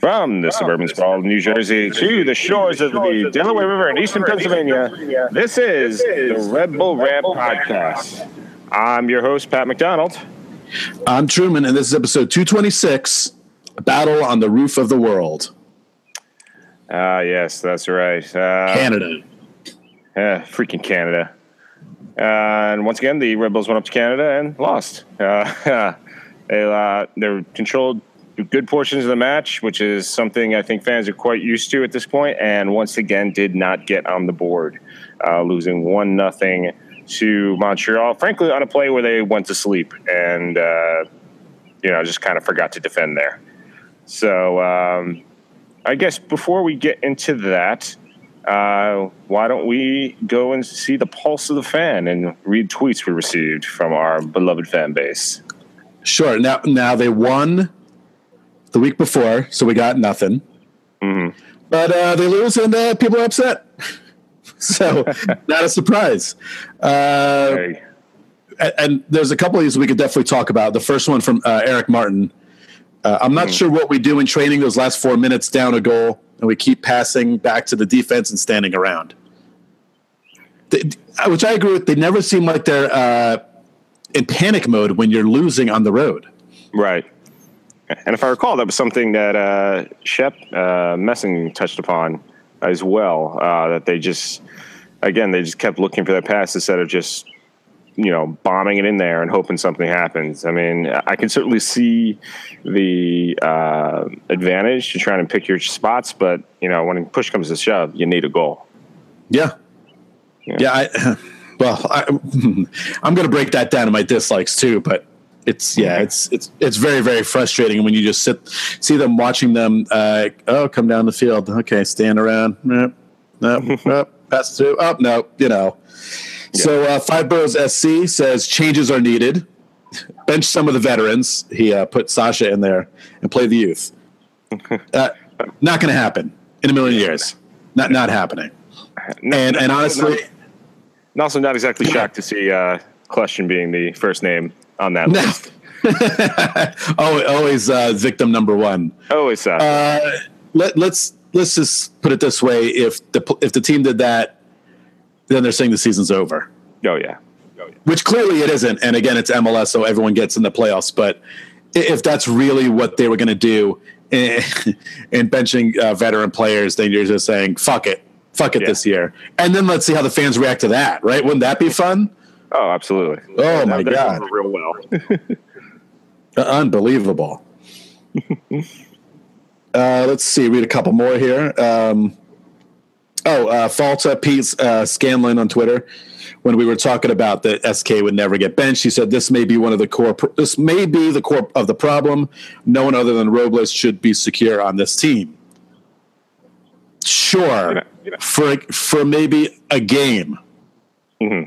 From the suburban sprawl of New Jersey to the shores of the Delaware River in eastern Pennsylvania, this is the Red Bull Rant Podcast. I'm your host, Pat McDonald. I'm Truman, and this is episode 226 Battle on the Roof of the World. Ah, yes, that's right. Uh, Canada. Yeah, freaking Canada. Uh, and once again, the Red Bulls went up to Canada and lost. Uh, they, uh, they were controlled good portions of the match, which is something I think fans are quite used to at this point, and once again did not get on the board, uh, losing one nothing to Montreal. Frankly, on a play where they went to sleep and uh, you know just kind of forgot to defend there. So um, I guess before we get into that. Uh, why don't we go and see the pulse of the fan and read tweets we received from our beloved fan base? Sure. Now, now they won the week before, so we got nothing. Mm-hmm. But uh, they lose, and uh, people are upset. so, not a surprise. Uh, Hey. and, and there's a couple of these we could definitely talk about. The first one from uh, Eric Martin. Uh, I'm not sure what we do in training those last four minutes down a goal, and we keep passing back to the defense and standing around. They, which I agree with. They never seem like they're uh, in panic mode when you're losing on the road. Right. And if I recall, that was something that uh, Shep uh, Messing touched upon as well. Uh, that they just, again, they just kept looking for that pass instead of just, you know, bombing it in there and hoping something happens. I mean, I can certainly see the uh, advantage to trying to pick your spots, but you know, when push comes to shove, you need a goal. Yeah. Yeah. Yeah. I, well, I, I'm going to break that down in my dislikes too, but it's yeah, it's it's it's very very frustrating when you just sit see them watching them. Uh, oh, come down the field. Okay, stand around. Nope, nope, nope, pass through. Oh no, you know. So uh, Five Boroughs SC says changes are needed. Bench some of the veterans. He uh, put Sacha in there and play the youth. Uh, not going to happen in a million years. Not not happening. And and honestly, And also, not exactly shocked to see uh, Question being the first name on that list. always, always uh, victim number one. Always uh, Uh, let, let's let's just put it this way: if the if the team did that, then they're saying the season's over, oh yeah. Oh, yeah. which clearly it isn't. And again, it's MLS, so everyone gets in the playoffs. But if that's really what they were going to do in, in benching uh, veteran players, then you're just saying fuck it, fuck it Yeah. this year, and then let's see how the fans react to that. Right? Wouldn't that be fun? Oh, absolutely. Oh, my They're God. real well. Unbelievable. uh, let's see. Read a couple more here. Um, oh, uh, Falta Pete uh, Scanlon on Twitter. When we were talking about that SK would never get benched, he said this may be one of the core. This may be the core of the problem. No one other than Robles should be secure on this team. Sure, know, you know. for for maybe a game. Uh,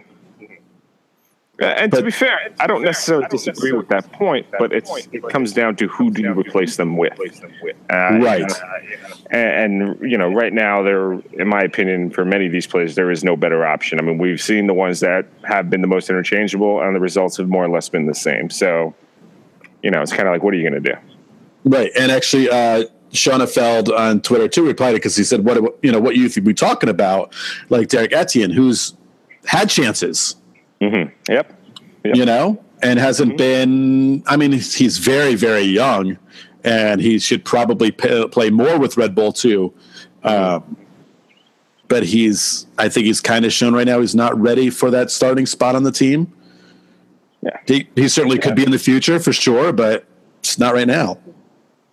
and to be fair, I don't necessarily disagree with that point, but it's it comes down to who do you replace them with, uh, Right. And, and you know, right now, there, in my opinion, for many of these players, there is no better option. I mean, we've seen the ones that have been the most interchangeable, and the results have more or less been the same. So, you know, it's kind of like, what are you going to do? Right, and actually, uh, Shauna Feld on Twitter too replied it because he said, "What you know? What youth are we talking about? Like Derek Etienne, who's had chances, Mm-hmm. Yep. Yep. you know, and hasn't mm-hmm. been. I mean, he's, he's very, very young, and he should probably p- play more with Red Bull too. Mm-hmm. Um, but he's, I think he's kind of shown right now he's not ready for that starting spot on the team. Yeah. He, he certainly could be in the future for sure, but it's not right now.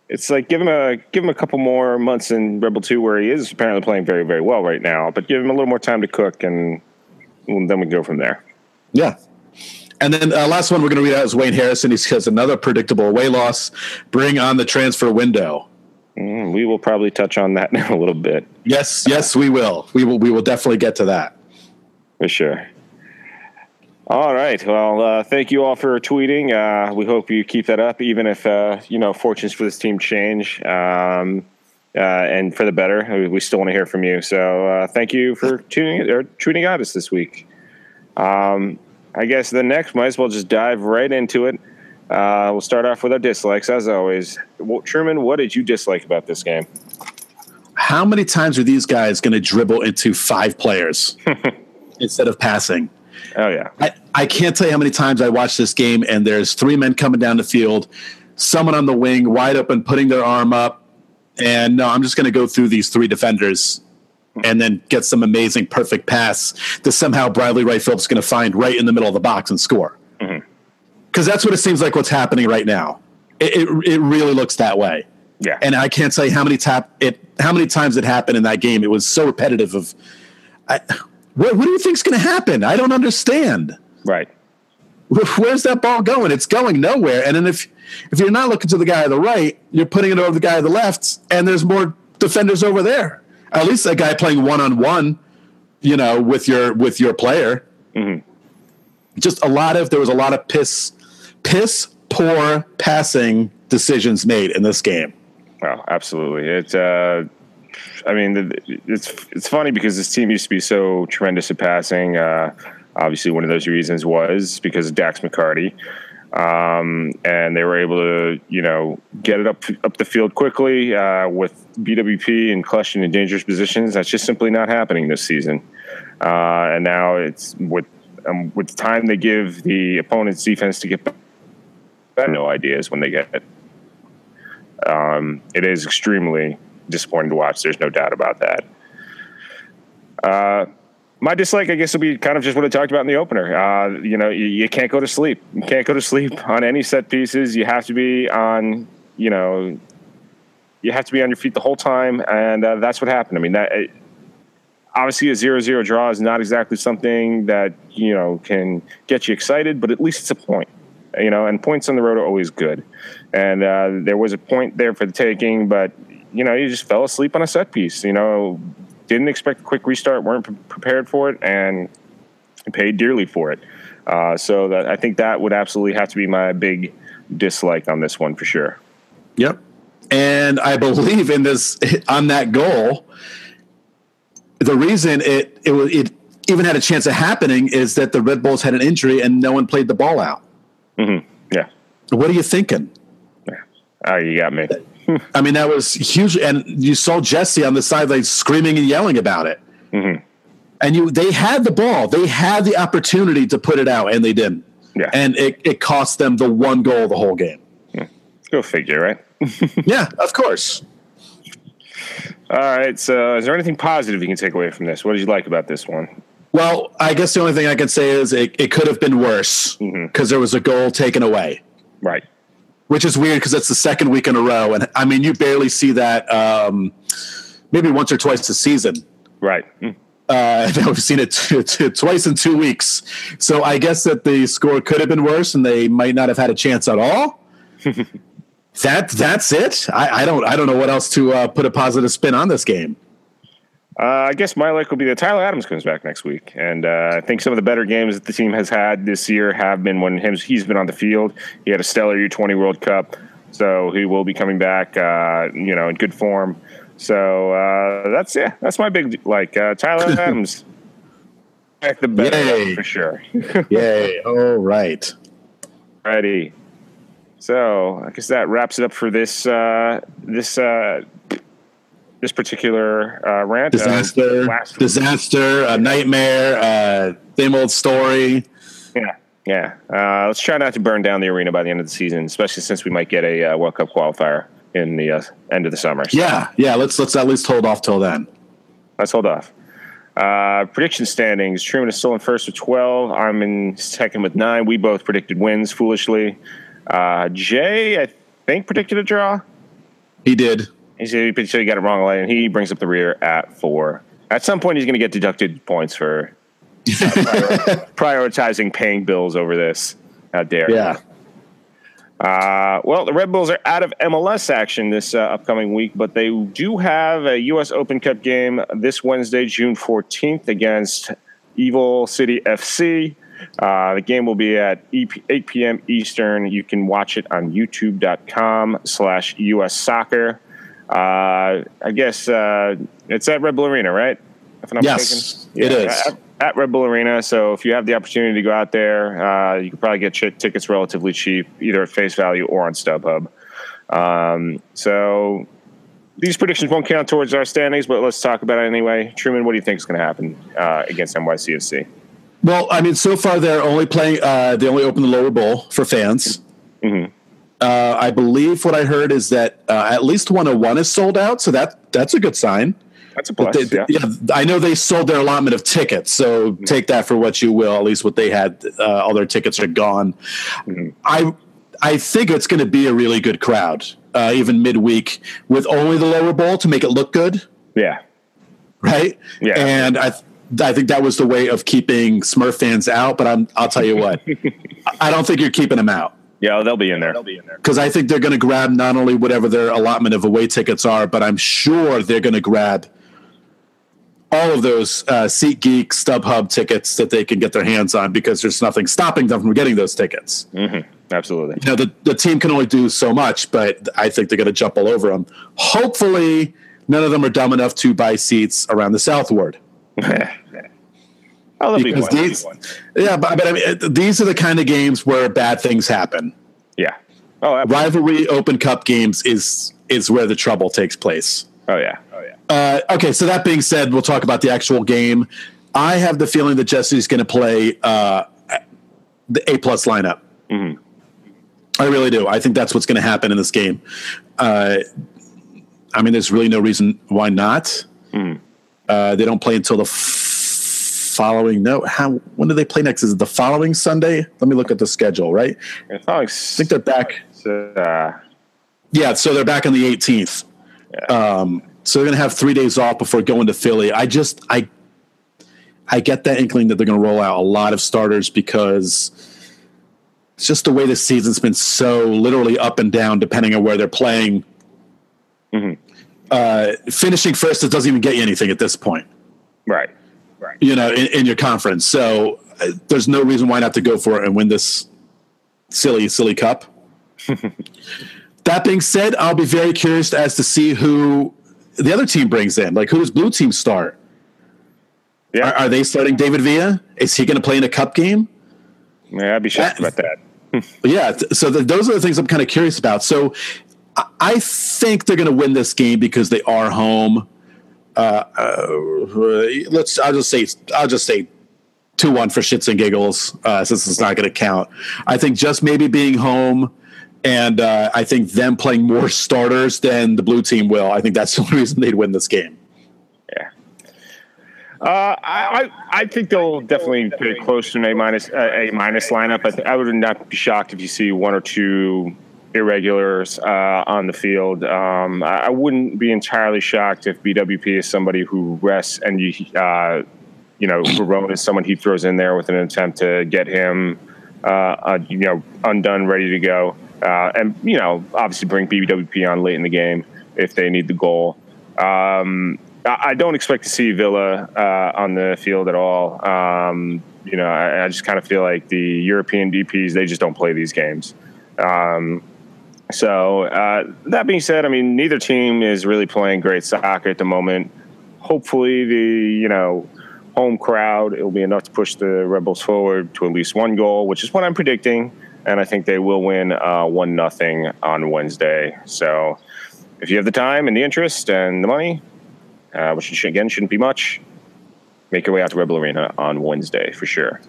It's like give him a give him a couple more months in Red Bull Two, where he is apparently playing very very well right now. But give him a little more time to cook, and well, then we go from there. Yeah. And then uh, last one we're going to read out is Wayne Harrison. He says another predictable away loss. Bring on the transfer window. Mm, we will probably touch on that in a little bit Yes, yes, we will. We will. We will definitely get to that. for sure. All right. Well, uh, thank you all for tweeting. Uh, we hope you keep that up, even if uh, you know fortunes for this team change, um, uh, and for the better. We- We still want to hear from you. So uh, thank you for tuning or tweeting at us this week. Um, I guess the next might as well just dive right into it. Uh, we'll start off with our dislikes, as always. Well, Truman, what did you dislike about this game? How many times are these guys going to dribble into five players instead of passing? Oh yeah, I, I can't tell you how many times I watched this game and there's three men coming down the field, someone on the wing wide open putting their arm up, and no, I'm just going to go through these three defenders and then get some amazing perfect pass that somehow Bradley Wright Phillips is going to find right in the middle of the box and score. Because mm-hmm. that's what it seems like what's happening right now. It, it, it really looks that way. Yeah. And I can't say how many tap it how many times it happened in that game. It was so repetitive of I, what, what do you think's going to happen? I don't understand. Right. Where's that ball going? It's going nowhere. And then if if you're not looking to the guy on the right, you're putting it over the guy on the left, and there's more defenders over there. At least a guy playing one on one, you know, with your with your player. Mm-hmm. Just a lot of there was a lot of piss piss poor passing decisions made in this game. Well, absolutely. It's uh, I mean, it's it's funny because this team used to be so tremendous at passing. Uh, obviously, one of those reasons was because of Dax McCarty, um, and they were able to, you know, get it up up the field quickly uh, with BWP and Kljestan in dangerous positions. That's just simply not happening this season. Uh, and now it's with um, with time they give the opponent's defense to get back, no ideas when they get it. Um, it is extremely disappointing to watch. There's no doubt about that. Uh, my dislike, I guess, will be kind of just what I talked about in the opener. Uh, you know, you, you, can't go to sleep. You can't go to sleep on any set pieces. You have to be on, you know, you have to be on your feet the whole time, and uh, that's what happened. I mean, that it, obviously a zero-zero draw is not exactly something that you know can get you excited, but at least it's a point. You know, and points on the road are always good. And uh, there was a point there for the taking, but you know, you just fell asleep on a set piece. You know, didn't expect a quick restart, weren't pre- prepared for it, and paid dearly for it. Uh, so that I think that would absolutely have to be my big dislike on this one for sure. Yep, and I believe in this on that goal. The reason it it it even had a chance of happening is that the Red Bulls had an injury and no one played the ball out. Mm-hmm. Yeah. What are you thinking? Oh, you got me. I mean, that was huge. And you saw Jesse on the sideline screaming and yelling about it. Mm-hmm. And you, they had the ball. They had the opportunity to put it out, and they didn't. Yeah. And it, it cost them the one goal the whole game. Yeah. Go figure, right? yeah, of course. All right. So, is there anything positive you can take away from this? What did you like about this one? Well, I guess the only thing I can say is it, it could have been worse because mm-hmm. there was a goal taken away. Right which is weird because it's the second week in a row, and I mean you barely see that um, maybe once or twice a season. Right. Uh, we've seen it t- t- twice in two weeks, so I guess that the score could have been worse, and they might not have had a chance at all. that that's it. I, I, don't I don't know what else to uh, put a positive spin on this game. Uh, I guess my luck will be that Tyler Adams comes back next week, and uh, I think some of the better games that the team has had this year have been when him, he's been on the field. He had a stellar U20 World Cup, so he will be coming back, uh, you know, in good form. So uh, that's yeah, that's my big like uh, Tyler Adams. back the better Yay. for sure. Yay! All right, ready. So I guess that wraps it up for this uh, this this particular uh, rant. Uh, disaster, disaster, a nightmare, uh, same old story. Yeah, yeah. Uh, let's try not to burn down the arena by the end of the season, especially since we might get a uh, World Cup qualifier in the uh, end of the summer. So. Yeah, yeah. Let's let's at least hold off till then. Let's hold off. Uh, prediction standings: Truman is still in first with twelve. I'm in second with nine. We both predicted wins foolishly. Uh, Jay, I think predicted a draw. He did. He said he got it wrong, and he brings up the rear at four. At some point, he's going to get deducted points for uh, prioritizing paying bills over this. How dare? Yeah. Uh, well, the Red Bulls are out of MLS action this uh, upcoming week, but they do have a U.S. Open Cup game this Wednesday, June 14th, against Evil City FC. Uh, the game will be at 8 p.m. Eastern. You can watch it on youtube.com slash US Soccer. Uh, I guess uh, it's at Red Bull Arena, right? yes, it is. at Red Bull Arena. So if you have the opportunity to go out there, uh, you can probably get ch- tickets relatively cheap, either at face value or on StubHub. Um, so these predictions won't count towards our standings, but let's talk about it anyway. Truman, what do you think is going to happen uh, against NYCFC? Well, I mean, so far they're only playing. Uh, they only open the lower bowl for fans. Mm-hmm. Uh, I believe what I heard is that uh, at least 101 is sold out, so that that's a good sign. That's a plus. They, yeah. yeah. I know they sold their allotment of tickets, so mm-hmm. take that for what you will. At least what they had, uh, all their tickets are gone. Mm-hmm. I I think it's going to be a really good crowd, uh, even midweek, with only the lower bowl to make it look good. Yeah. Right. Yeah. And I. I think that was the way of keeping Smurf fans out, but I'm, I'll tell you what, I don't think you're keeping them out. Yeah, they'll be in there. They'll be in there because I think they're going to grab not only whatever their allotment of away tickets are, but I'm sure they're going to grab all of those uh, SeatGeek, StubHub tickets that they can get their hands on because there's nothing stopping them from getting those tickets. Mm-hmm. Absolutely. You know, the, the team can only do so much, but I think they're going to jump all over them. Hopefully, none of them are dumb enough to buy seats around the South Ward. oh, because be these, yeah, but, but I mean, these are the kind of games where bad things happen. Yeah. Oh, absolutely. rivalry Open Cup games is is where the trouble takes place. Oh yeah. Oh Uh, okay, so that being said, we'll talk about the actual game. I have the feeling that Jesse's going to play uh, the A plus lineup. Mm-hmm. I really do. I think that's what's going to happen in this game. Uh, I mean, there's really no reason why not. Mm. they don't play until the f- following. No, how? When do they play next? Is it the following Sunday? Let me look at the schedule. Right, I think they're back. Uh, yeah, so they're back on the 18th. Yeah. Um, so they're going to have three days off before going to Philly. I just I I get that inkling that they're going to roll out a lot of starters because it's just the way the season's been so literally up and down depending on where they're playing. Mm-hmm. Uh, finishing first, it doesn't even get you anything at this point. Right. Right. You know, in, in your conference. So uh, there's no reason why not to go for it and win this silly, silly cup. that being said, I'll be very curious as to see who the other team brings in? Like, who does blue team start? Yeah. Are, are they starting David Villa? Is he going to play in a cup game? Yeah, I'd be shocked about that. yeah. So the, those are the things I'm kind of curious about. So I think they're going to win this game because they are home. Uh, uh, let's. I'll just say. I'll just say two one for shits and giggles. Uh, since it's not going to count. I think just maybe being home and uh, I think them playing more starters than the blue team will. I think that's the reason they'd win this game. Yeah. Uh, I I think they'll definitely put close to an A minus uh, A minus lineup. I, th- I would not be shocked if you see one or two irregulars uh, on the field. Um, I wouldn't be entirely shocked if BWP is somebody who rests and you uh, you know Veron is someone he throws in there with an attempt to get him uh, you know undone, ready to go uh, and you know obviously bring BWP on late in the game if they need the goal. Um, I, I, don't expect to see Villa uh, on the field at all. Um, you know, I, I just kind of feel like the European DPS they just don't play these games. Um, so uh, that being said, I mean neither team is really playing great soccer at the moment. Hopefully, the you know home crowd it will be enough to push the Red Bulls forward to at least one goal, which is what I'm predicting and I think they will win uh, one nothing on Wednesday. So, if you have the time and the interest and the money, uh, which again shouldn't be much, make your way out to Red Bull Arena on Wednesday for sure.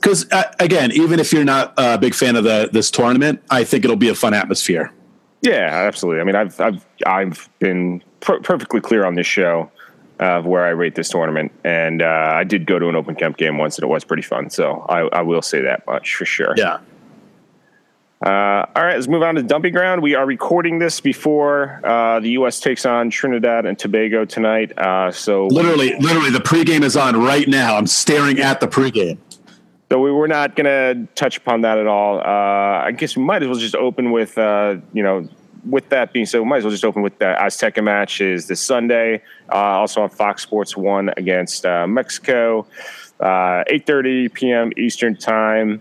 Because uh, again, even if you're not a big fan of the this tournament, I think it'll be a fun atmosphere. Yeah, absolutely. I mean, I've I've I've been per- perfectly clear on this show of where I rate this tournament, and uh, I did go to an Open Cup game once, and it was pretty fun. So I, I will say that much for sure. Yeah. Uh, all right, let's move on to dumping ground. We are recording this before uh, the U.S. takes on Trinidad and Tobago tonight. Uh, so literally, literally, the pregame is on right now. I'm staring at the pregame. So we were not going to touch upon that at all. Uh, I guess we might as well just open with, uh, you know, with that being said, we might as well just open with the Azteca match is this Sunday, uh, also on Fox Sports One against Mexico, 8:30 p.m. Eastern Time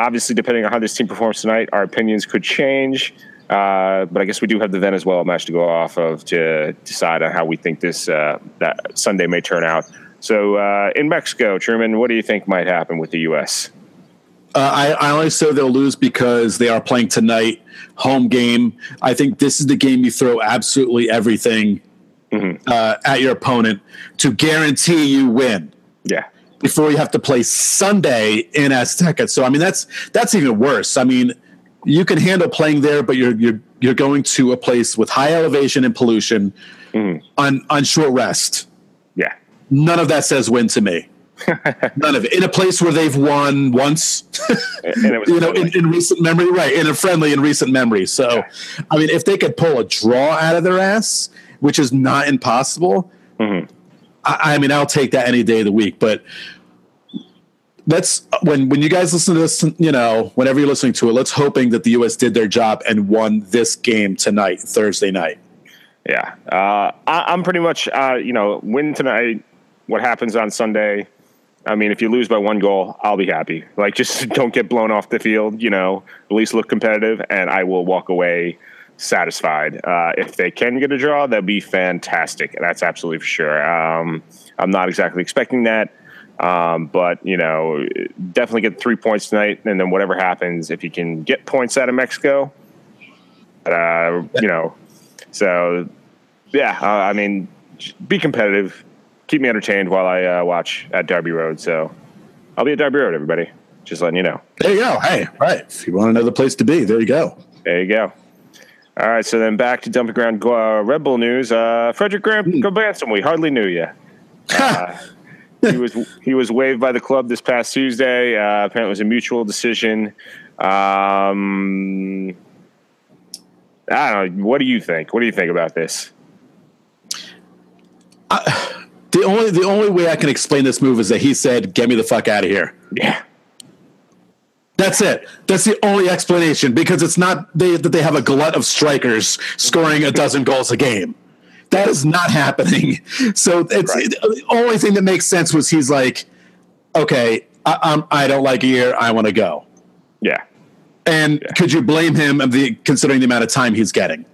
obviously, depending on how this team performs tonight, our opinions could change. Uh, but I guess we do have the Venezuela match to go off of to decide on how we think this uh, that Sunday may turn out. So uh, in Mexico, Truman, what do you think might happen with the U.S.? Uh, I, I only say they'll lose because they are playing tonight, home game. I think this is the game you throw absolutely everything mm-hmm. uh, at your opponent to guarantee you win. Yeah. Before you have to play Sunday in Azteca. So I mean that's that's even worse. I mean, you can handle playing there, but you're you're you're going to a place with high elevation and pollution mm-hmm. on on short rest. None of that says win to me. None of it. In a place where they've won once, you know, in, in, recent memory, right? In a friendly in recent memory. So, yeah. I mean, if they could pull a draw out of their ass, which is not impossible, mm-hmm. I, I mean, I'll take that any day of the week. But let's when when you guys listen to this, you know, whenever you're listening to it, let's hoping that the U.S. did their job and won this game tonight, Thursday night. Yeah, uh, I, am pretty much, uh, you know, win tonight. What happens on Sunday? I mean, if you lose by one goal, I'll be happy. Like, just don't get blown off the field. You know, at least look competitive, and I will walk away satisfied. Uh, if they can get a draw, that'd be fantastic. That's absolutely for sure. Um, I'm not exactly expecting that, um, but you know, definitely get three points tonight, and then whatever happens, if you can get points out of Mexico, uh, you know, so yeah, uh, I mean, be competitive keep me entertained while I uh, watch at Derby Road. So I'll be at Derby Road, everybody. Just letting you know. There you go. Hey, right. If you want another place to be, there you go. There you go. All right, so then back to dumping ground uh, Red Bull news. Uh, Frederick Graham mm. we hardly knew you. Uh, he was he was waived by the club this past Tuesday. Uh, apparently, it was a mutual decision. Um, I don't know. What do you think? What do you think about this? I, the only the only way I can explain this move is that he said, "Get me the fuck out of here." Yeah. That's it. That's the only explanation because it's not they, that they have a glut of strikers scoring a dozen goals a game. That is not happening. So it's right. the only thing that makes sense was he's like, okay, I, I'm, I don't like it here. I want to go. Yeah. And yeah. could you blame him of the considering the amount of time he's getting?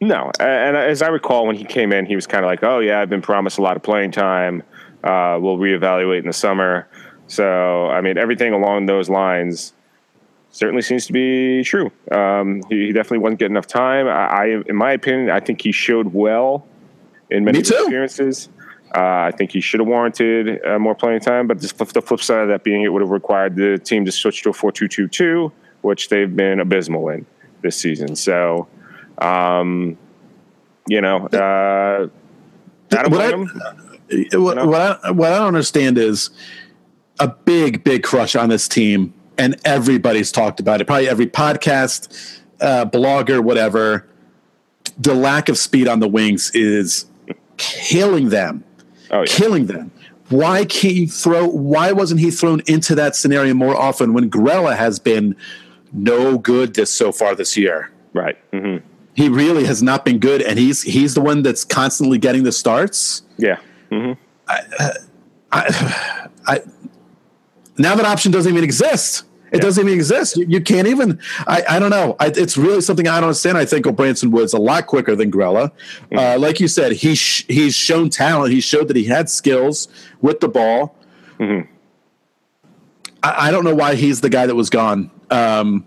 No, and as I recall, when he came in, he was kind of like, "Oh yeah, I've been promised a lot of playing time. Uh, we'll reevaluate in the summer." So, I mean, everything along those lines certainly seems to be true. Um, he, he, definitely wasn't getting enough time. I, I, in my opinion, I think he showed well in many experiences. Uh, I think he should have warranted uh, more playing time, but the flip side of that being, it would have required the team to switch to a four-two-two-two, which they've been abysmal in this season. So um, you know, uh, I what, I, what, what, I, what I don't understand is a big, big crush on this team, and everybody's talked about it. Probably every podcast, uh, blogger, whatever. The lack of speed on the wings is killing them. Oh, yeah. Killing them. Why can't you throw? Why wasn't he thrown into that scenario more often when Grella has been no good this so far this year? Right. Mm-hmm he really has not been good, and he's he's the one that's constantly getting the starts. Yeah. Mm-hmm. I, I, I, now that option doesn't even exist. It yeah. doesn't even exist. You, you can't even. I, I don't know. I, it's really something I don't understand. I think Branson Woods a lot quicker than Grella. Mm-hmm. Uh, like you said, he sh- he's shown talent. He showed that he had skills with the ball. Mm-hmm. I, I, don't know why he's the guy that was gone. Um,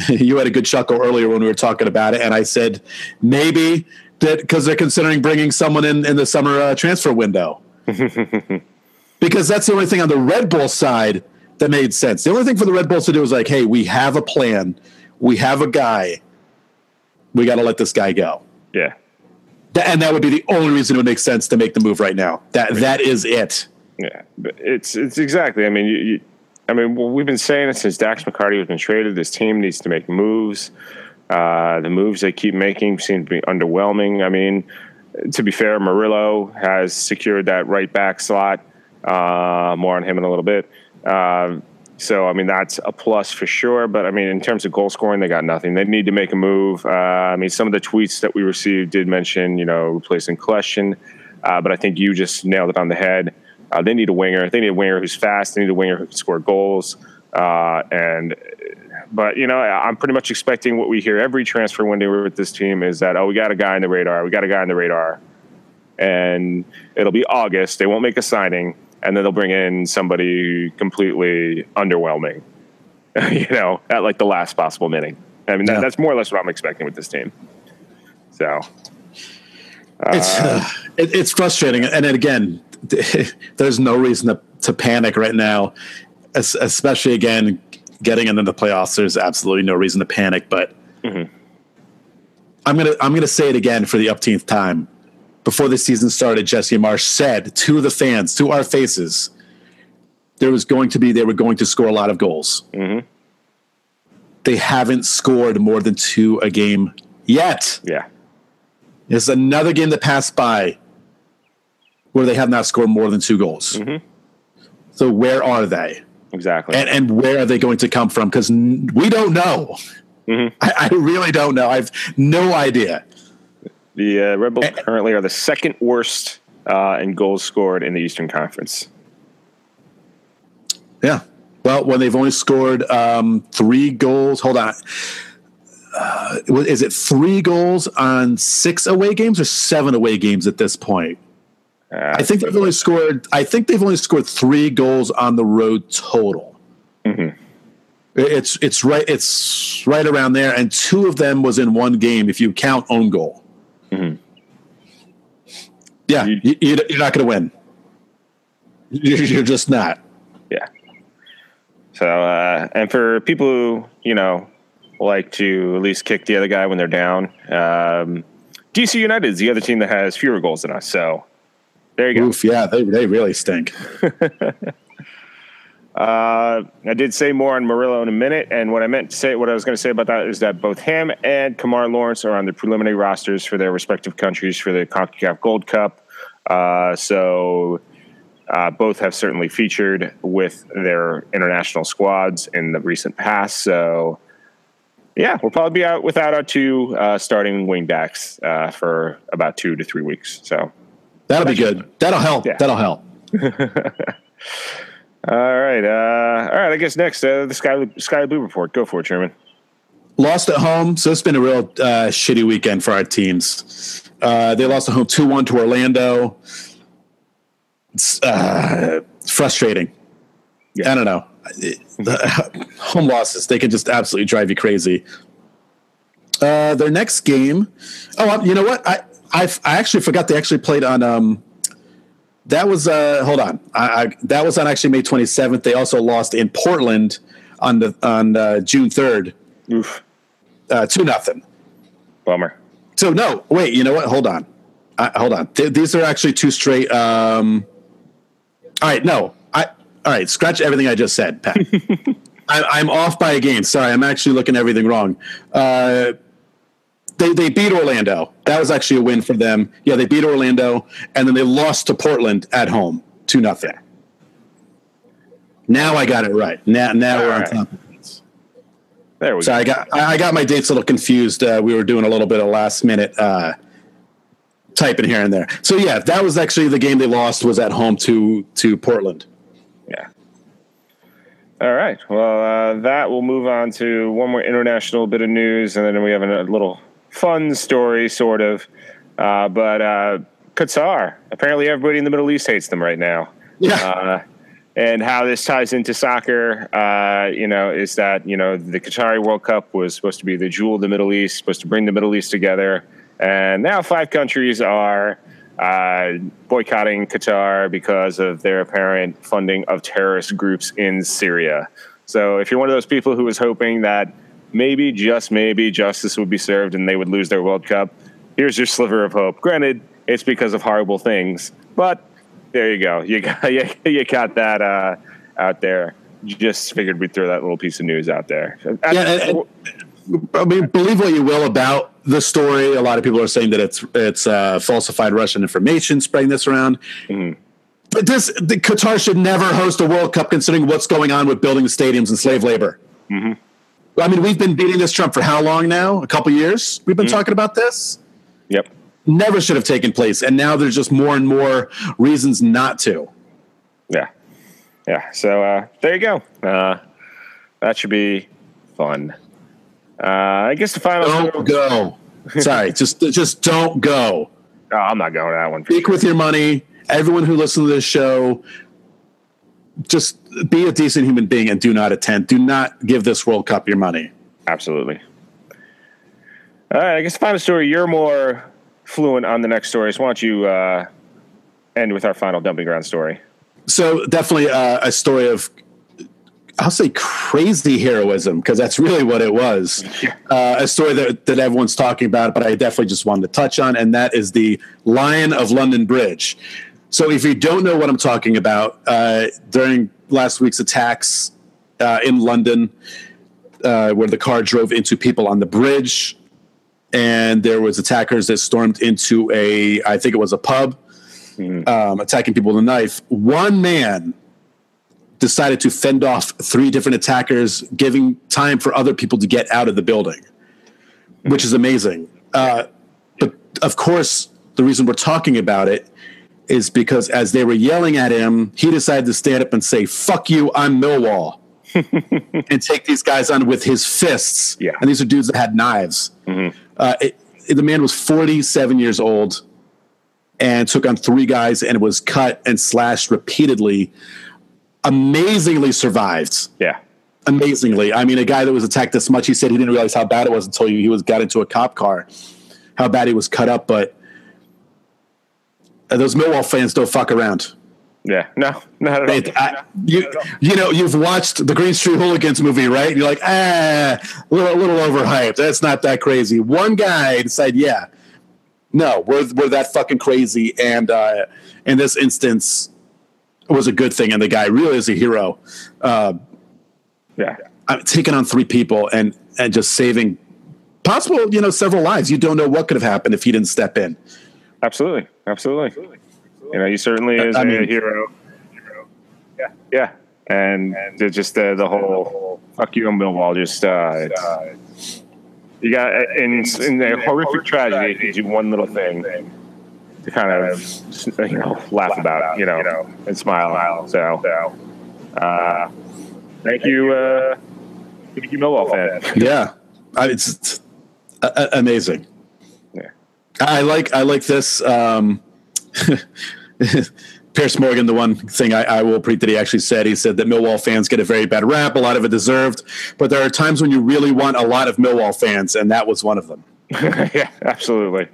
you had a good chuckle earlier when we were talking about it, and I said maybe that because they're considering bringing someone in in the summer uh, transfer window. because that's the only thing on the Red Bull side that made sense. The only thing for the Red Bulls to do was like, hey, we have a plan, we have a guy, we got to let this guy go. Yeah, and that would be the only reason it would make sense to make the move right now. That that is it. Yeah, it's it's exactly. I mean, you, you I mean, well, we've been saying it since Dax McCarty has been traded. This team needs to make moves. Uh, the moves they keep making seem to be underwhelming. I mean, to be fair, Murillo has secured that right back slot. Uh, more on him in a little bit. Uh, so, I mean, that's a plus for sure. But, I mean, in terms of goal scoring, they got nothing. They need to make a move. Uh, I mean, some of the tweets that we received did mention, you know, replacing Kljestan. Uh, but I think you just nailed it on the head. Uh, they need a winger. They need a winger who's fast. They need a winger who can score goals. Uh, and but you know, I'm pretty much expecting what we hear every transfer window with this team is that oh, we got a guy on the radar. We got a guy on the radar, and it'll be August. They won't make a signing, and then they'll bring in somebody completely underwhelming. you know, at like the last possible minute. I mean, that, Yeah. that's more or less what I'm expecting with this team. So, It's uh, it, it's frustrating, and then again, there's no reason to, to panic right now, es- especially again getting into the playoffs. There's absolutely no reason to panic, but I'm gonna I'm gonna say it again for the upteenth time. Before the season started, Jesse Marsch said to the fans, to our faces, there was going to be they were going to score a lot of goals. Mhm. They haven't scored more than two a game yet. yeah. it's another game that passed by where they have not scored more than two goals. Mhm. So where are they, Exactly. and and where are they going to come from? Because we don't know. Mhm. I, I really don't know. I've no idea. The uh, Red Bulls Eh. currently are the second worst uh, in goals scored in the Eastern Conference. Yeah. Well, when they've only scored um, three goals, hold on. Uh, is it three goals on six away games or seven away games at this point? Uh, I think they've only scored. I think they've only scored three goals on the road total. Mhm. It's it's right. It's right around there, and two of them was in one game if you count own goal. Mhm. Yeah, You- you, you, you're not going to win. You're, you're just not. Yeah. So, uh, and for people who, you know, like to at least kick the other guy when they're down, um, DC United is the other team that has fewer goals than us. So there you go. Oof, yeah, they they really stink. Uh, I did say more on Murillo in a minute, and what I meant to say, what I was going to say about that is that both him and Kemar Lawrence are on the preliminary rosters for their respective countries for the CONCACAF Gold Cup. Uh, so uh, both have certainly featured with their international squads in the recent past. So yeah, we'll probably be out without our two uh, starting wingbacks uh, for about two to three weeks. So. That'll be good. That'll help. Yeah. That'll help. All right, uh, all right. I guess next, uh, the Sky Sky Blue report. Go for it, Truman. Lost at home, so it's been a real uh, shitty weekend for our teams. Uh, they lost at home two one to Orlando. It's uh, frustrating. Yeah. I don't know. The home losses they can just absolutely drive you crazy. Uh, their next game. Oh, you know what? I I, I actually forgot they actually played on. Um, that was uh, hold on. I, I, that was on actually May 27th. They also lost in Portland on the on uh, June 3rd, Oof, uh, two nothing. bummer. So no, wait. You know what? Hold on. Uh, hold on. Th- these are actually two straight. Um, all right. No. I. All right. Scratch everything I just said, Pat. I, I'm off by a game. Sorry. I'm actually looking everything wrong. Uh, they they beat Orlando. That was actually a win for them. Yeah, they beat Orlando, and then they lost to Portland at home, two nothing. Now I got it right. Now now we're on top of things. There we go. So go. I got I I got my dates a little confused. Uh, we were doing a little bit of last minute uh, typing here and there. So yeah, that was actually the game they lost was at home to to Portland. Yeah. All right. Well, uh, that will move on to one more international bit of news, and then we have a, little fun story, sort of. Uh, but uh, Qatar. Apparently, everybody in the Middle East hates them right now. Yeah. Uh, and how this ties into soccer, uh, you know, is that you know the Qatari World Cup was supposed to be the jewel of the Middle East, supposed to bring the Middle East together, and now five countries are uh, boycotting Qatar because of their apparent funding of terrorist groups in Syria. So, if you're one of those people who was hoping that maybe, just maybe, justice would be served and they would lose their World Cup, here's your sliver of hope. Granted, it's because of horrible things, but there you go. You got you, you got that uh, out there. Just figured we'd throw that little piece of news out there. Yeah, I mean, believe what you will about the story. A lot of people are saying that it's it's uh, falsified Russian information spreading this around. Mhm. But this the Qatar should never host a World Cup, considering what's going on with building the stadiums and slave labor. Mhm. I mean, we've been beating this Trump for how long now? A couple years. We've been talking about this. Yep. Never should have taken place, and now there's just more and more reasons not to. Yeah. Yeah. So uh, there you go. Uh, that should be fun. Uh, I guess the final. Don't go. Sorry, just just don't go. Oh, I'm not going to that one. Speak sure. with your money. Everyone who listens to this show, just be a decent human being and do not attend. Do not give this World Cup your money. Absolutely. All right, I guess the final story. You're more fluent on the next story. So why don't you uh, end with our final dumping ground story? So definitely uh, a story of I'll say crazy heroism because that's really what it was. Uh, a story that, that everyone's talking about, but I definitely just wanted to touch on, and that is the Lion of London Bridge. So, if you don't know what I'm talking about, uh, during last week's attacks uh, in London, uh, where the car drove into people on the bridge, and there was attackers that stormed into a, I think it was a pub, mm-hmm. um, attacking people with a knife. One man decided to fend off three different attackers, giving time for other people to get out of the building, which is amazing. Uh, but of course, the reason we're talking about it is because as they were yelling at him, he decided to stand up and say, Fuck you, I'm Millwall. and take these guys on with his fists. Yeah. And these are dudes that had knives. Mm-hmm. Uh, it, it, the man was 47 years old and took on three guys and was cut and slashed repeatedly amazingly survived. Yeah. Amazingly. I mean, a guy that was attacked this much, he said he didn't realize how bad it was until he was got into a cop car, how bad he was cut up. But those Millwall fans don't fuck around. Yeah, no, not at all. I, you, you know, you've watched the Green Street Hooligans movie, right? You're like, ah, a little, a little overhyped. That's not that crazy. One guy decided, yeah, no, we're we're that fucking crazy. And uh, in this instance, was a good thing, and the guy really is a hero. Uh, yeah, I'm taking on three people and and just saving possible, you know, several lives. You don't know what could have happened if he didn't step in. Absolutely, absolutely. You know, he certainly is I mean, a hero. Yeah, yeah, and, and just uh, the whole fuck you, Millwall. Just uh, you got in in a horrific tragedy, you do one little thing to kind of you know laugh about, you know, and smile. So, uh, thank you, uh, thank you, Millwall fan. Yeah, it's, it's uh, amazing. Yeah, I like I like this. Um, Piers Morgan, the one thing I, I, will repeat that he actually said, he said that Millwall fans get a very bad rap, a lot of it deserved, but there are times when you really want a lot of Millwall fans, and that was one of them. yeah, absolutely.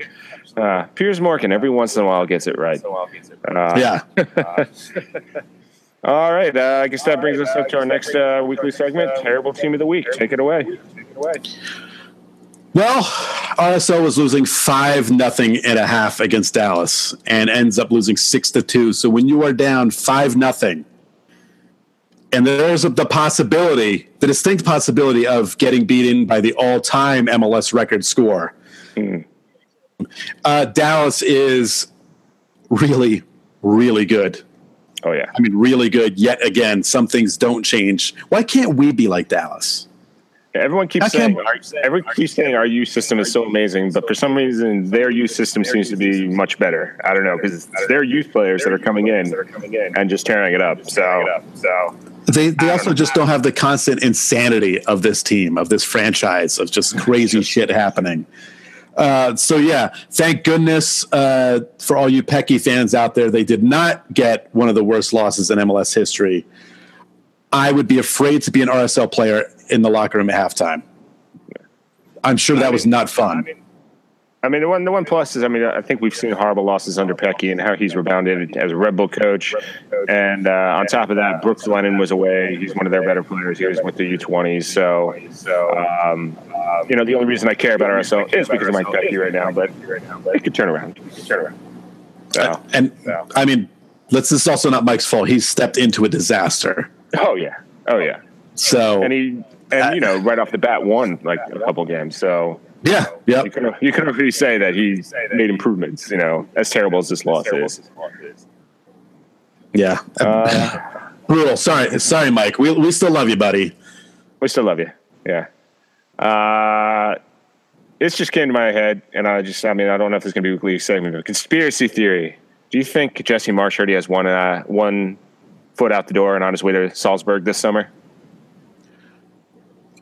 Uh, Piers Morgan every once in a while gets it right. Uh, yeah. all right. Uh, I guess that brings us up to our next uh, weekly segment, Terrible Team of the Week. Take it away. Take it away. Well, RSL was losing five nothing and a half against Dallas, and ends up losing six to two. So when you are down five nothing, and there's the possibility, the distinct possibility of getting beaten by the all-time MLS record score. Mm uh, Dallas is really, really good. Oh yeah, I mean, really good. Yet again, some things don't change. Why can't we be like Dallas? Yeah, everyone keeps saying, our, everyone keeps saying our youth system is so amazing, but for some reason their youth system seems to be much better. I don't know because it's their youth players that are coming in and just tearing it up. So, so they they also just don't have the constant insanity of this team, of this franchise, of just crazy shit happening. Uh, so yeah, thank goodness uh, for all you Petke fans out there. They did not get one of the worst losses in MLS history. I would be afraid to be an RSL player in the locker room at halftime. I'm sure that was not fun. I mean, I mean, the one the one plus is, I mean, I think we've seen horrible losses under Petke and how he's rebounded as a Red Bull coach. And uh, on top of that, Brooks Lennon was away. He's one of their better players. He was with the U20s. So, um, you know, the only reason I care about RSL is because of Mike Petke right now. But it could turn around. turn around. So, and so. I mean, let's. This is also not Mike's fault. He stepped into a disaster. Oh yeah. Oh yeah. So and he and you know right off the bat won like a couple games. So yeah, yeah. You can you can really say that he made improvements. You know, as terrible as this loss is. Yeah, uh, brutal. Sorry, sorry, Mike. We we still love you, buddy. We still love you. Yeah. Uh, it's just came to my head, and I just, I mean, I don't know if it's going to be a weekly segment, but conspiracy theory. Do you think Jesse Marsch already has one uh, one foot out the door and on his way to Salzburg this summer?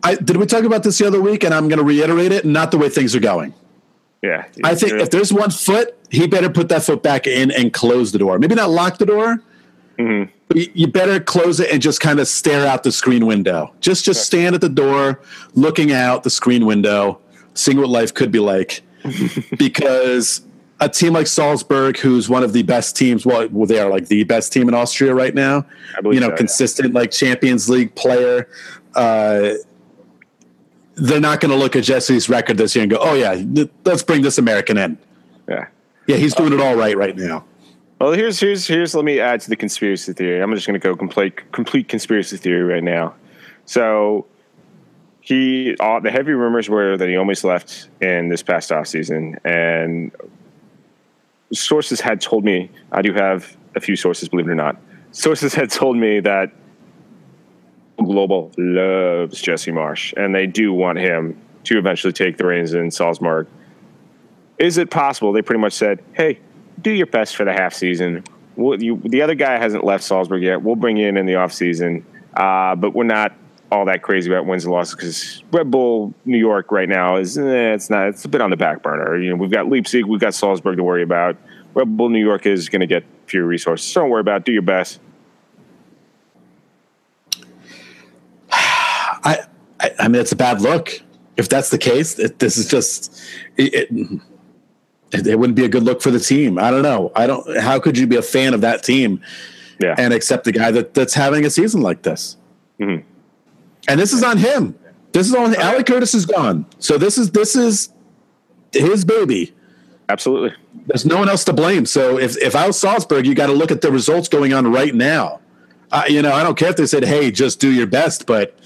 I, did we talk about this the other week? And I'm going to reiterate it. Not the way things are going. Yeah. I think if there's one foot, he better put that foot back in and close the door. Maybe not lock the door, Mhm. but you- better close it and just kind of stare out the screen window. Just just stand at the door, looking out the screen window, seeing what life could be like. because a team like Salzburg, who's one of the best teams, well, they are like the best team in Austria right now. I believe You know, so, yeah. consistent like Champions League player. Uh, they're not going to look at Jesse's record this year and go, "Oh yeah, th- let's bring this American in." Yeah. Yeah, he's doing it all right right now. Well, here's here's here's let me add to the conspiracy theory. I'm just going to go complete complete conspiracy theory right now. So he all the heavy rumors were that he almost left in this past off season, and sources had told me I do have a few sources, believe it or not. Sources had told me that Global loves Jesse Marsch, and they do want him to eventually take the reins in Salzburg. Is it possible? They pretty much said, "Hey, do your best for the half season. We'll, you, the other guy hasn't left Salzburg yet. We'll bring you in in the off season, uh, but we're not all that crazy about wins and losses because Red Bull New York right now is eh, it's not it's a bit on the back burner. You know, we've got Leipzig, we've got Salzburg to worry about. Red Bull New York is going to get fewer resources. So don't worry about. it. Do your best. I, I, mean, it's a bad look. If that's the case, it, this is just it, it. It wouldn't be a good look for the team. I don't know. I don't. How could you be a fan of that team Yeah, and accept the guy that, that's having a season like this? Mhm. And this is on him. This is on. Ali Curtis is gone. So this is this is his baby. absolutely. There's no one else to blame. So if if I was Salzburg, you got to look at the results going on right now. Uh, you know, I don't care if they said, "Hey, just do your best," but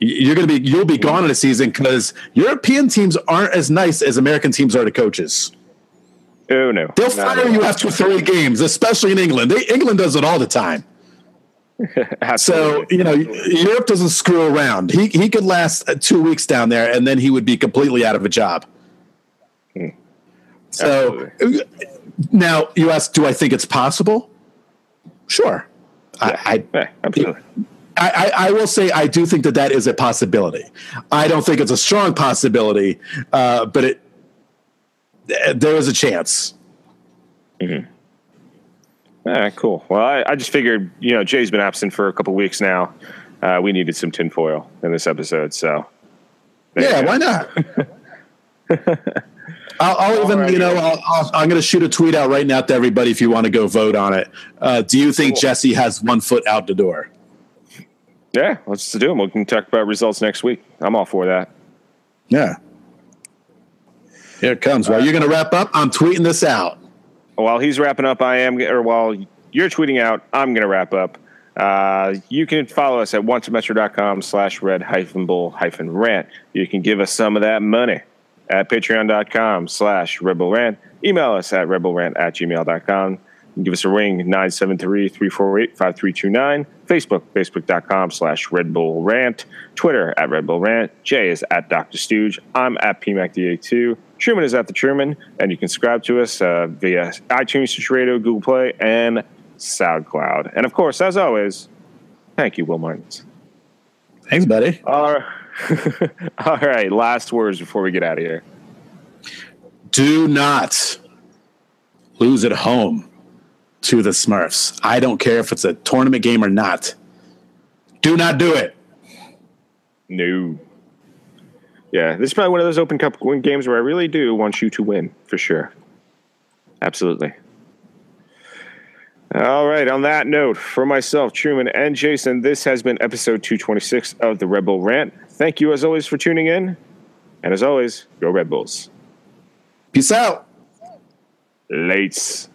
you're going to be you'll be gone in a season because European teams aren't as nice as American teams are to coaches. Oh no, They'll fire all. you after three games, especially in England. They, England does it all the time. So you know, Europe doesn't screw around. He he could last uh, two weeks down there, and then he would be completely out of a job. So now you ask, do I think it's possible? Sure. I, Yeah, absolutely. I, I, I will say I do think that that is a possibility. I don't think it's a strong possibility, uh, but it there is a chance. All right, cool. Well, I, I just figured, you know, Jay's been absent for a couple weeks now. Uh, we needed some tinfoil in this episode, so Yeah, why not? I'll, I'll even, Alrighty. you know, I'll, I'll, I'm going to shoot a tweet out right now to everybody if you want to go vote on it. Uh, do you think Cool. Jesse has one foot out the door? Yeah, let's do them. We can talk about results next week. I'm all for that. Yeah. Here it comes. While you're going to wrap up, I'm tweeting this out. While he's wrapping up, I am, or while you're tweeting out, I'm going to wrap up. Uh, you can follow us at oncemetro.com slash red hyphen bull hyphen rant. You can give us some of that money at patreon.com slash red bull rant. Email us at redbullrant at gmail.com. Give us a ring, 973-348-5329. Facebook, facebook.com slash red bull rant. Twitter at red bull rant. Jay is at Dr. Stooge. I'm at PMACDA2. Truman is at the Truman, and you can subscribe to us uh, via iTunes, Stitcher Radio, Google Play, and SoundCloud. And of course, as always, thank you, Will Martins. Thanks, buddy. All right. All right, last words before we get out of here. Do not lose at home to the Smurfs. I don't care if it's a tournament game or not. Do not do it. No. Yeah, this is probably one of those Open Cup games where I really do want you to win for sure. Absolutely. All right. On that note, for myself, Truman, and Jason, this has been episode 226 of the Red Bull Rant. Thank you, as always, for tuning in. And as always, go Red Bulls. Peace out. Lates.